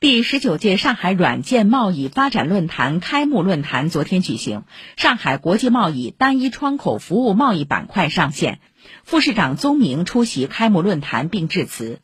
第十九届上海软件贸易发展论坛开幕论坛昨天举行上海国际贸易单一窗口服务贸易板块上线。副市长宗明出席开幕论坛并致辞。